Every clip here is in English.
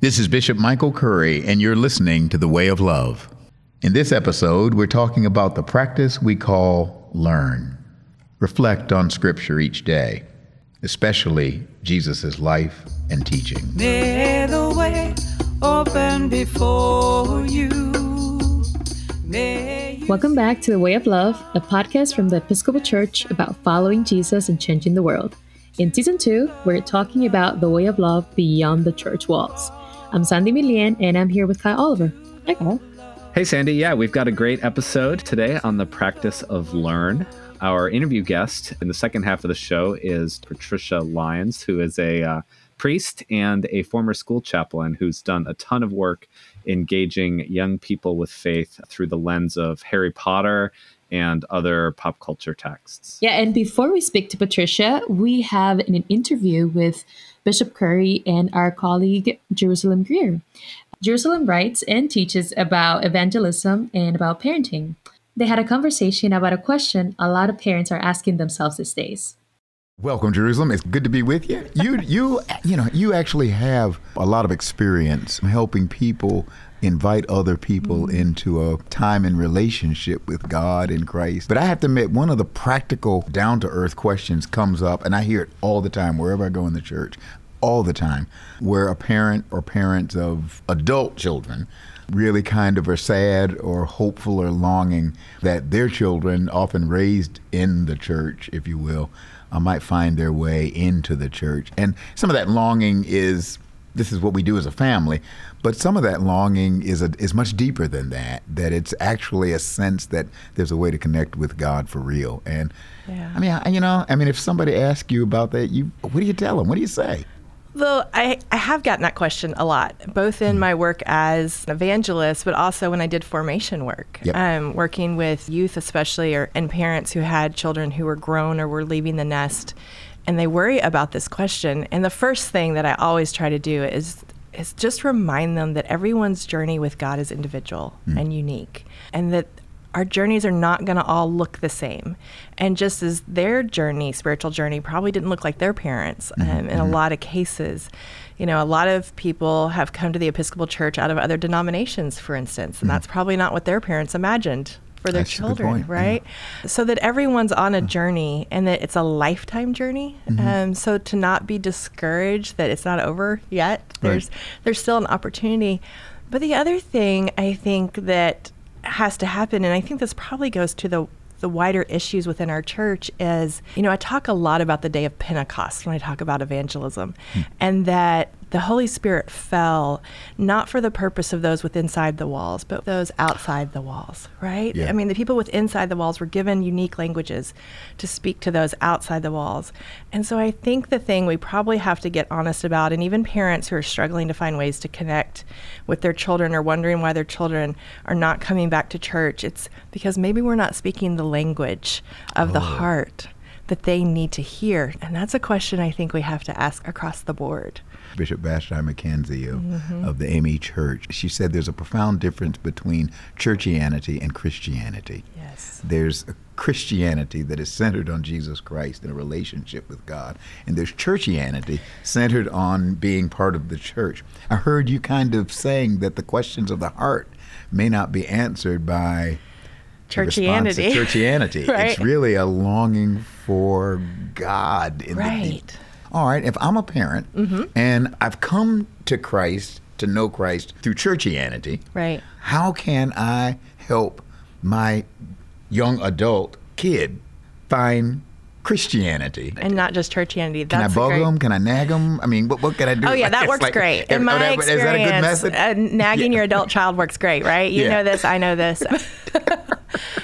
This is Bishop Michael Curry, and you're listening to The Way of Love. In this episode, we're talking about the practice we call learn. Reflect on Scripture each day, especially Jesus' life and teaching. May the way open before you. You Welcome back to The Way of Love, a podcast from the Episcopal Church about following Jesus and changing the world. In season two, we're talking about the way of love beyond the church walls. I'm Sandy Milian, and I'm here with Kyle Oliver. Hi, Kyle. Hey, Sandy. Yeah, we've got a great episode today on the practice of learn. Our interview guest in the second half of the show is Patricia Lyons, who is a uh, priest and a former school chaplain who's done a ton of work engaging young people with faith through the lens of Harry Potter and other pop culture texts. Yeah, and before we speak to Patricia, we have an interview with Bishop Curry and our colleague Jerusalem Greer. Jerusalem writes and teaches about evangelism and about parenting. They had a conversation about a question a lot of parents are asking themselves these days. Welcome, Jerusalem. It's good to be with you. You, you, you know, you actually have a lot of experience helping people invite other people mm-hmm. into a time and relationship with God and Christ. But I have to admit, one of the practical, down to earth questions comes up, and I hear it all the time wherever I go in the church, all the time, where a parent or parents of adult children really kind of are sad or hopeful or longing that their children, often raised in the church, if you will, uh, might find their way into the church. And some of that longing is this is what we do as a family. But some of that longing is a, is much deeper than that. That it's actually a sense that there's a way to connect with God for real. And yeah. I mean, I, you know, I mean, if somebody asks you about that, you what do you tell them? What do you say? Well, I, I have gotten that question a lot, both in mm. my work as an evangelist, but also when I did formation work, yep. um, working with youth, especially, or and parents who had children who were grown or were leaving the nest and they worry about this question. And the first thing that I always try to do is is just remind them that everyone's journey with God is individual mm. and unique, and that our journeys are not going to all look the same. And just as their journey, spiritual journey, probably didn't look like their parents mm-hmm. um, in mm-hmm. a lot of cases. You know, a lot of people have come to the Episcopal Church out of other denominations, for instance, and mm-hmm. that's probably not what their parents imagined for their That's children, right? Yeah. So that everyone's on a journey and that it's a lifetime journey. Mm-hmm. Um, so to not be discouraged that it's not over yet, there's right. there's still an opportunity. But the other thing I think that has to happen, and I think this probably goes to the the wider issues within our church is, you know, I talk a lot about the day of Pentecost when I talk about evangelism, mm. and that the Holy Spirit fell not for the purpose of those with inside the walls, but those outside the walls, right? Yeah. I mean, the people with inside the walls were given unique languages to speak to those outside the walls. And so I think the thing we probably have to get honest about, and even parents who are struggling to find ways to connect with their children or wondering why their children are not coming back to church, it's because maybe we're not speaking the language of oh. the heart that they need to hear. And that's a question I think we have to ask across the board. Bishop Vashti McKenzie of, mm-hmm. of the AME Church. She said there's a profound difference between churchianity and Christianity. Yes. There's a Christianity that is centered on Jesus Christ and a relationship with God. And there's churchianity centered on being part of the church. I heard you kind of saying that the questions of the heart may not be answered by churchianity. churchianity. right. It's really a longing for God in the right. the all right, if I'm a parent mm-hmm. and I've come to Christ, to know Christ through churchianity, right. how can I help my young adult kid find Christianity and not just churchianity. That's can I bug great... them? Can I nag them? I mean, what, what can I do? Oh yeah, that works like, great. In my that, experience, is that a good method? Uh, nagging yeah. your adult child works great, right? You yeah. know this, I know this.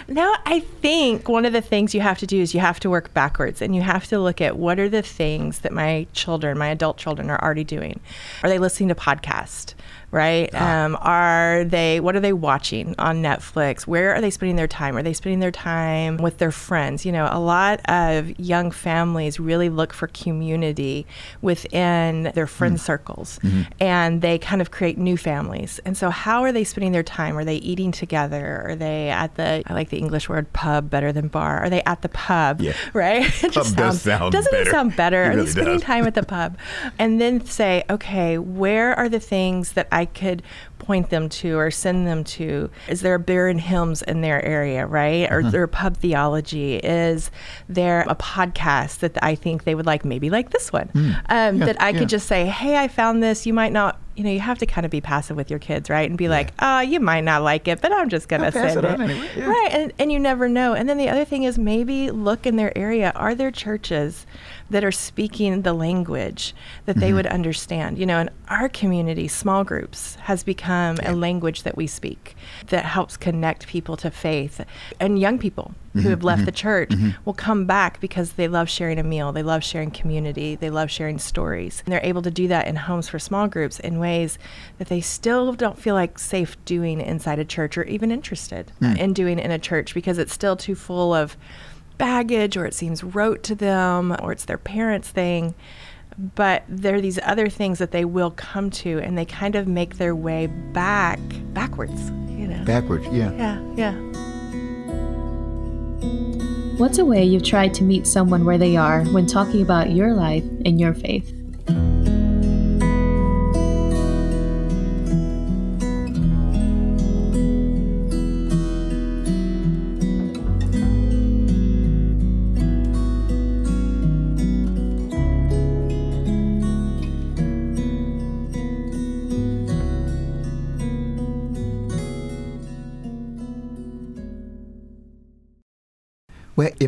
no, I think one of the things you have to do is you have to work backwards and you have to look at what are the things that my children, my adult children, are already doing. Are they listening to podcasts? right? Um, are they, what are they watching on Netflix? Where are they spending their time? Are they spending their time with their friends? You know, a lot of young families really look for community within their friend circles and they kind of create new families. And so, how are they spending their time? Are they eating together? Are they at the, I like the English word pub better than bar. Are they at the pub? Yeah. Right? It Pub does sound Doesn't better. it sound better? It Are they spending does. time at the pub? And then say, okay, where are the things that I could point them to or send them to? Is there a beer and hymns in their area, right? Uh-huh. Or their pub theology? Is there a podcast that I think they would like, maybe like this one, um, that I yeah. could just say, hey, I found this. You might not. You know, you have to kind of be passive with your kids, right? And be like, oh, you might not like it, but I'm just going to send it it. anyway, yeah. Right. And, and you never know. And then the other thing is maybe look in their area. Are there churches that are speaking the language that they mm-hmm. would understand? You know, in our community, small groups has become a language that we speak that helps connect people to faith. And young people who mm-hmm. have left the mm-hmm. church will come back because they love sharing a meal, they love sharing community, they love sharing stories. And they're able to do that in homes for small groups in ways that they still don't feel like safe doing inside a church or even interested uh, in doing in a church because it's still too full of baggage or it seems rote to them or it's their parents' thing. But there are these other things that they will come to and they kind of make their way back backwards, you know. Backwards, yeah. yeah, yeah. What's a way you've tried to meet someone where they are when talking about your life and your faith?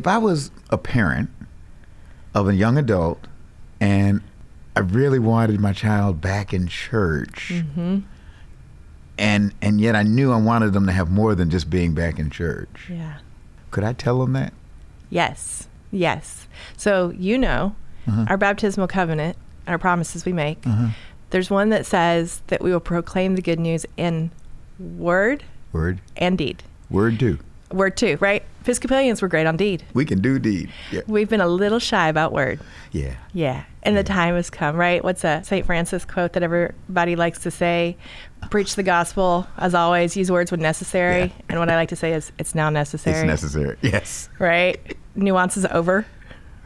If I was a parent of a young adult and I really wanted my child back in church, Mm-hmm. and and yet I knew I wanted them to have more than just being back in church, Yeah. could I tell them that? Yes. Yes. So, you know, our baptismal covenant, our promises we make, there's one that says that we will proclaim the good news in word Word, and deed. word, do. Word too, right? Episcopalians were great on deed. We can do deed. Yeah, We've been a little shy about word. yeah. Yeah. And the time has come, right? What's a St. Francis quote that everybody likes to say? Preach the gospel, as always, use words when necessary. Yeah. And what I like to say is, it's now necessary. It's necessary. Yes, Right? Nuance is over.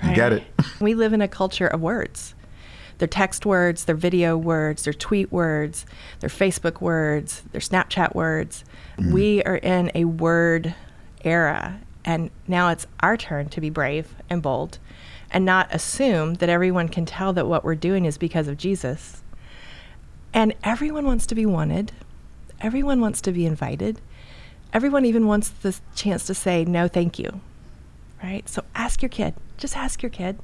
you got it. We live in a culture of words. They're text words, they're video words, they're tweet words, they're Facebook words, they're Snapchat words. Mm. We are in a word era, and now it's our turn to be brave and bold and not assume that everyone can tell that what we're doing is because of Jesus. And everyone wants to be wanted, everyone wants to be invited, everyone even wants the chance to say, no, thank you. Right? So ask your kid. Just ask your kid.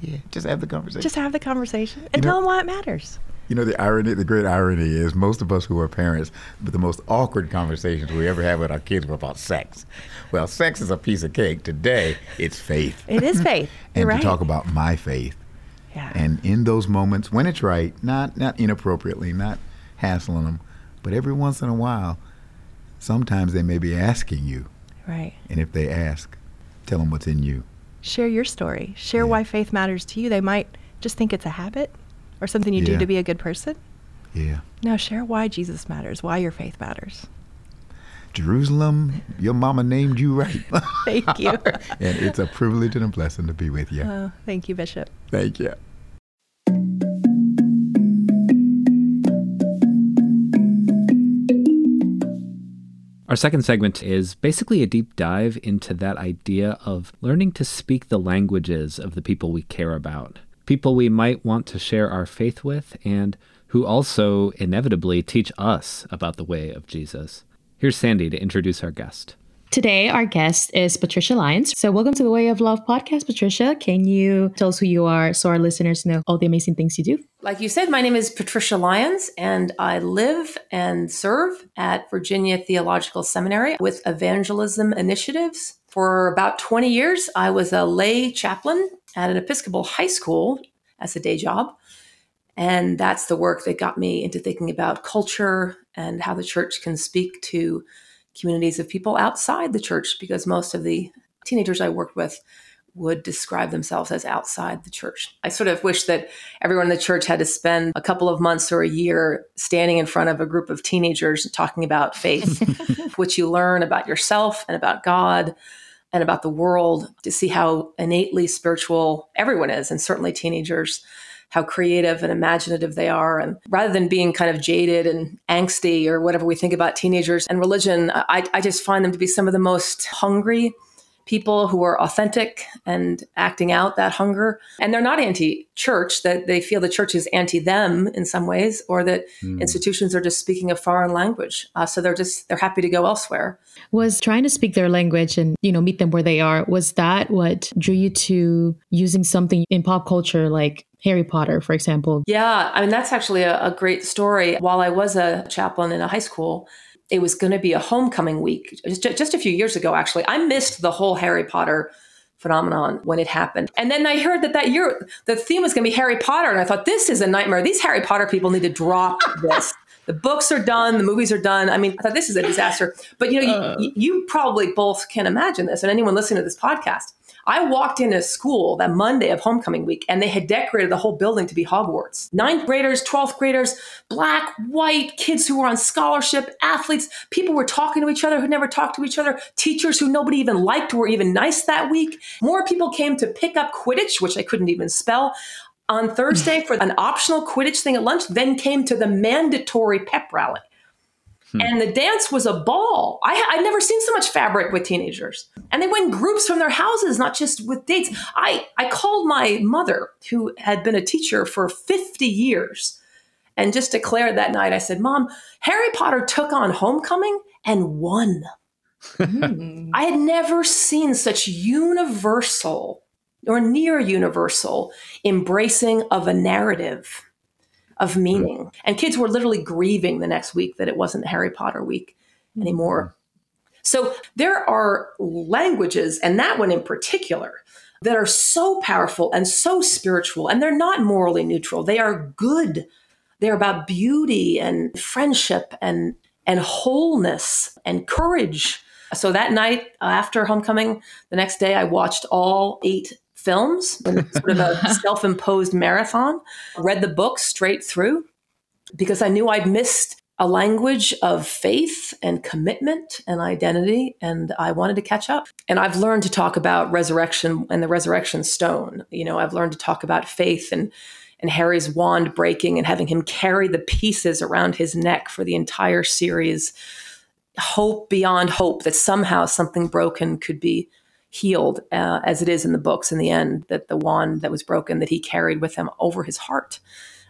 Yeah, just have the conversation. Just have the conversation and You know- tell them why it matters. You know the irony, the great irony is most of us who are parents, but the most awkward conversations we ever have with our kids were about sex. Well, sex is a piece of cake. Today, it's faith. It is faith. and You're right. to talk about my faith. yeah. And in those moments, when it's right, not not inappropriately, not hassling them, but every once in a while, sometimes they may be asking you, right. and if they ask, tell them what's in you. Share your story. Share Yeah. why faith matters to you. They might just think it's a habit or something you do to be a good person. Yeah. No, share why Jesus matters, why your faith matters. Jerusalem, your mama named you right. Thank you. and it's a privilege and a blessing to be with you. Oh, thank you, Bishop. Thank you. Our second segment is basically a deep dive into that idea of learning to speak the languages of the people we care about, people we might want to share our faith with, and who also inevitably teach us about the way of Jesus. Here's Sandy to introduce our guest. Today, our guest is Patricia Lyons. So, welcome to the Way of Love podcast, Patricia. Can you tell us who you are so our listeners know all the amazing things you do? Like you said, my name is Patricia Lyons, and I live and serve at Virginia Theological Seminary with evangelism initiatives. For about 20 years, I was a lay chaplain at an Episcopal high school as a day job. And that's the work that got me into thinking about culture and how the church can speak to communities of people outside the church, because most of the teenagers I worked with would describe themselves as outside the church. I sort of wish that everyone in the church had to spend a couple of months or a year standing in front of a group of teenagers talking about faith, which you learn about yourself and about God and about the world to see how innately spiritual everyone is, and certainly teenagers how creative and imaginative they are. And rather than being kind of jaded and angsty or whatever we think about teenagers and religion, I, I just find them to be some of the most hungry people who are authentic and acting out that hunger. And they're not anti church, that they feel the church is anti them in some ways, or that mm. institutions are just speaking a foreign language. Uh, so they're just, they're happy to go elsewhere. Was trying to speak their language and, you know, meet them where they are, was that what drew you to using something in pop culture like Harry Potter, for example? Yeah, I mean, that's actually a, a great story. While I was a chaplain in a high school, it was going to be a homecoming week just, just a few years ago actually. I missed the whole harry potter phenomenon when it happened. And then i heard that that year the theme was going to be harry potter and i thought this is a nightmare. These harry potter people need to drop this. The books are done the movies are done. I mean i thought this is a disaster. But you know uh. you, you probably both can imagine this and anyone listening to this podcast I walked into school that Monday of homecoming week and they had decorated the whole building to be Hogwarts. Ninth graders, 12th graders, black, white, kids who were on scholarship, athletes, people were talking to each other who never talked to each other, teachers who nobody even liked were even nice that week. More people came to pick up Quidditch, which I couldn't even spell on Thursday for an optional Quidditch thing at lunch, then came to the mandatory pep rally. Hmm. And the dance was a ball. I, I'd never seen so much fabric with teenagers. And they went in groups from their houses, not just with dates. I, I called my mother, who had been a teacher for 50 years, and just declared that night, I said, Mom, Harry Potter took on homecoming and won. Hmm. I had never seen such universal or near universal embracing of a narrative of hmm. meaning. And kids were literally grieving the next week that it wasn't Harry Potter week anymore. Mm. So there are languages, and that one in particular, that are so powerful and so spiritual, and they're not morally neutral. They are good. They're about beauty and friendship and and wholeness and courage. So that night after homecoming, the next day I watched all eight films, sort of a self imposed marathon, read the book straight through because I knew I'd missed a language of faith and commitment and identity, and I wanted to catch up. And I've learned to talk about resurrection and the resurrection stone. You know, I've learned to talk about faith and and Harry's wand breaking and having him carry the pieces around his neck for the entire series. Hope beyond hope that somehow something broken could be healed uh, as it is in the books in the end that the wand that was broken that he carried with him over his heart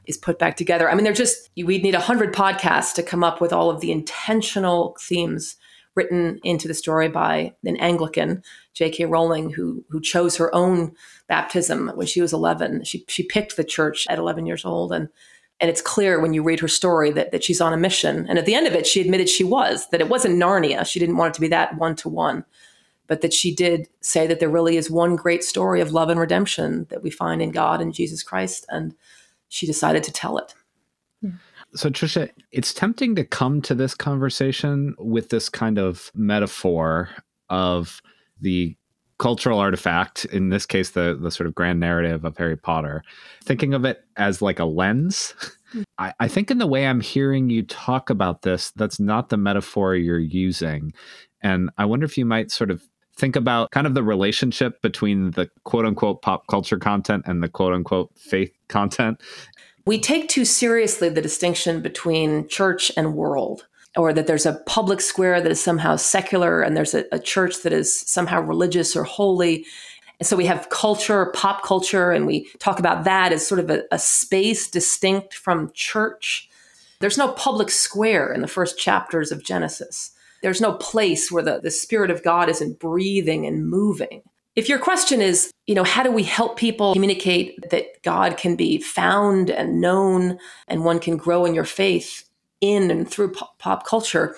is put back together i mean they're just we'd need a 100 podcasts to come up with all of the intentional themes written into the story by an anglican j.k rowling who who chose her own baptism when she was 11 she, she picked the church at 11 years old and and it's clear when you read her story that, that she's on a mission. And at the end of it, she admitted she was, that it wasn't Narnia. She didn't want it to be that one to one but that she did say that there really is one great story of love and redemption that we find in God and Jesus Christ. And she decided to tell it. So, Trisha, it's tempting to come to this conversation with this kind of metaphor of the cultural artifact, in this case, the, the sort of grand narrative of Harry Potter, thinking of it as like a lens. I, I think, in the way I'm hearing you talk about this, that's not the metaphor you're using. And I wonder if you might sort of think about kind of the relationship between the quote unquote pop culture content and the quote unquote faith content. We take too seriously the distinction between church and world, or that there's a public square that is somehow secular and there's a, a church that is somehow religious or holy. And so we have culture, pop culture, and we talk about that as sort of a, a space distinct from church. There's no public square in the first chapters of Genesis there's no place where the, the Spirit of God isn't breathing and moving. If your question is, you know, how do we help people communicate that God can be found and known and one can grow in your faith in and through pop, pop culture?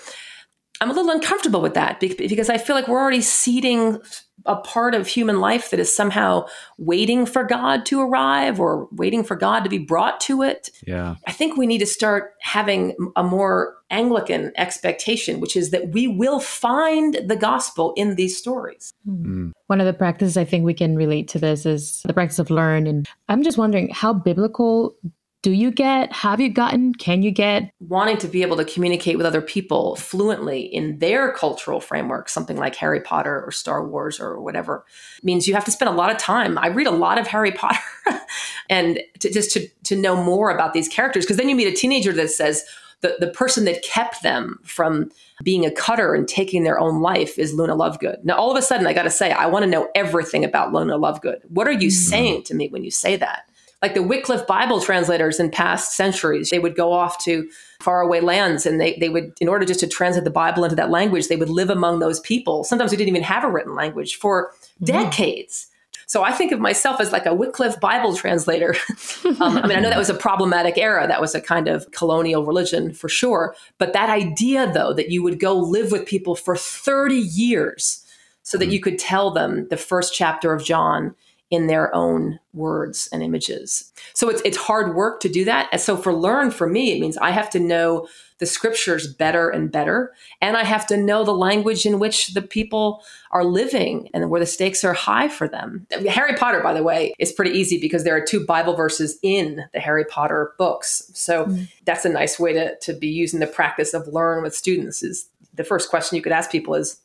I'm a little uncomfortable with that because I feel like we're already ceding a part of human life that is somehow waiting for God to arrive or waiting for God to be brought to it. Yeah. I think we need to start having a more Anglican expectation, which is that we will find the gospel in these stories. Mm. One of the practices I think we can relate to this is the practice of learn. And I'm just wondering how biblical do you get have you gotten can you get wanting to be able to communicate with other people fluently in their cultural framework something like harry potter or star wars or whatever means you have to spend a lot of time i read a lot of harry potter and to, just to, to know more about these characters because then you meet a teenager that says the, the person that kept them from being a cutter and taking their own life is Luna Lovegood. Now, all of a sudden, I got to say, I want to know everything about Luna Lovegood. What are you mm-hmm. saying to me when you say that? Like the Wycliffe Bible translators in past centuries, they would go off to faraway lands and they, they would, in order just to translate the Bible into that language, they would live among those people. Sometimes we didn't even have a written language for mm-hmm. decades. So I think of myself as like a Wycliffe Bible translator. um, I mean, I know that was a problematic era. That was a kind of colonial religion for sure. But that idea, though, that you would go live with people for 30 years so that mm-hmm. you could tell them the first chapter of John in their own words and images. So it's it's hard work to do that. And so for learn for me, it means I have to know the scriptures better and better. And I have to know the language in which the people are living and where the stakes are high for them. Harry Potter, by the way, is pretty easy because there are two Bible verses in the Harry Potter books. So mm. that's a nice way to, to be using the practice of learn with students is the first question you could ask people is,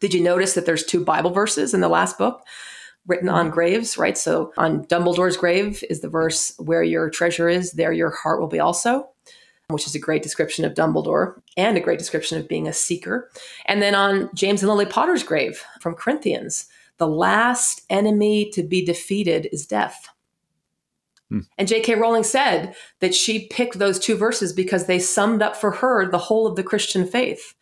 did you notice that there's two Bible verses in the last book? Written on graves, right? So on Dumbledore's grave is the verse, Where your treasure is, there your heart will be also, which is a great description of Dumbledore and a great description of being a seeker. And then on James and Lily Potter's grave from Corinthians, the last enemy to be defeated is death. Hmm. And J.K. Rowling said that she picked those two verses because they summed up for her the whole of the Christian faith,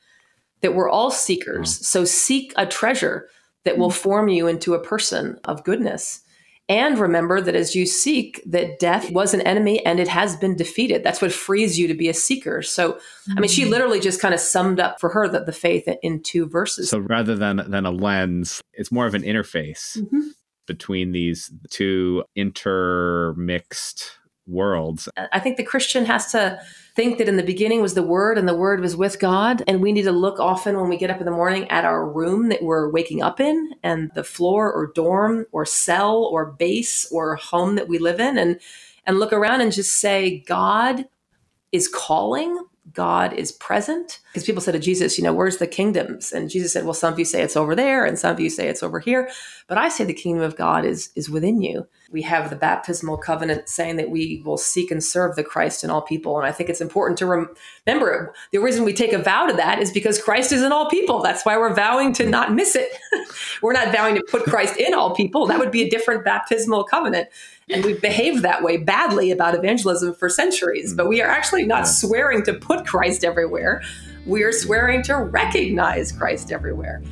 that we're all seekers. So seek a treasure that will mm. form you into a person of goodness. And remember that as you seek, that death was an enemy and it has been defeated. That's what frees you to be a seeker. So, I mean, she mm. literally just kind of summed up for her that the faith in two verses. So rather than than a lens, it's more of an interface mm-hmm. between these two intermixed worlds. I think the Christian has to think that in the beginning was the Word and the Word was with God. And we need to look often when we get up in the morning at our room that we're waking up in and the floor or dorm or cell or base or home that we live in and and look around and just say God is calling God is present. Because people said to Jesus, you know, where's the kingdoms? And Jesus said, well, some of you say it's over there, and some of you say it's over here. But I say the kingdom of God is, is within you. We have the baptismal covenant saying that we will seek and serve the Christ in all people. And I think it's important to rem- remember the reason we take a vow to that is because Christ is in all people. That's why we're vowing to not miss it. we're not vowing to put Christ in all people. That would be a different baptismal covenant. And we've behaved that way badly about evangelism for centuries. But we are actually not swearing to put Christ everywhere. We are swearing to recognize Christ everywhere.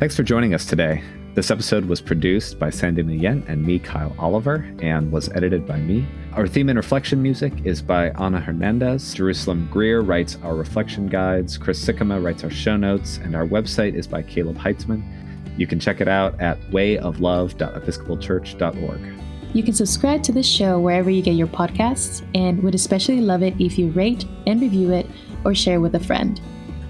Thanks for joining us today. This episode was produced by Sandy Yen and me, Kyle Oliver, and was edited by me. Our theme and reflection music is by Ana Hernandez. Jerusalem Greer writes our reflection guides. Chris Sikkema writes our show notes, and our website is by Kaleb Heitzmann. You can check it out at wayoflove.episcopalchurch.org. You can subscribe to this show wherever you get your podcasts and would especially love it if you rate and review it or share with a friend.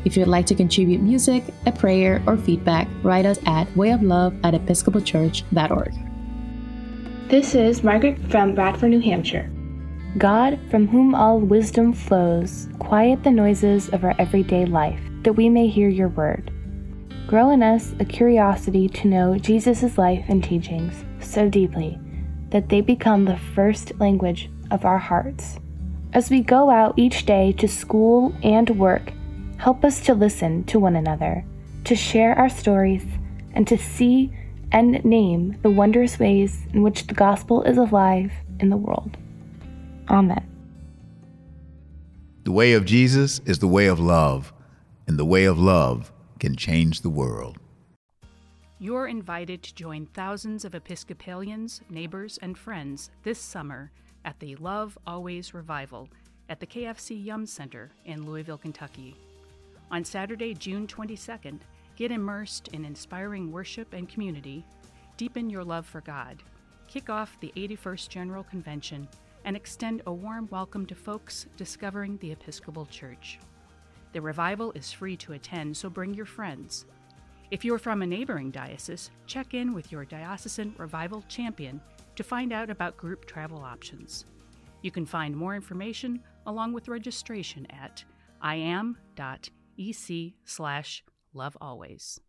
If you'd like to contribute music, a prayer, or feedback, write us at wayoflove at episcopalchurch.org. This is Margaret from Bradford, New Hampshire. God, from whom all wisdom flows, quiet the noises of our everyday life, that we may hear your word. Grow in us a curiosity to know Jesus' life and teachings so deeply that they become the first language of our hearts. As we go out each day to school and work, help us to listen to one another, to share our stories, and to see and name the wondrous ways in which the gospel is alive in the world. Amen. The way of Jesus is the way of love, and the way of love can change the world. You're invited to join thousands of Episcopalians, neighbors, and friends this summer at the Love Always Revival at the KFC Yum Center in Louisville, Kentucky. On Saturday, June 22nd, get immersed in inspiring worship and community, deepen your love for God, kick off the 81st General Convention, and extend a warm welcome to folks discovering the Episcopal Church. The revival is free to attend, so bring your friends. If you're from a neighboring diocese, check in with your diocesan revival champion to find out about group travel options. You can find more information along with registration at iam.ec slash lovealways.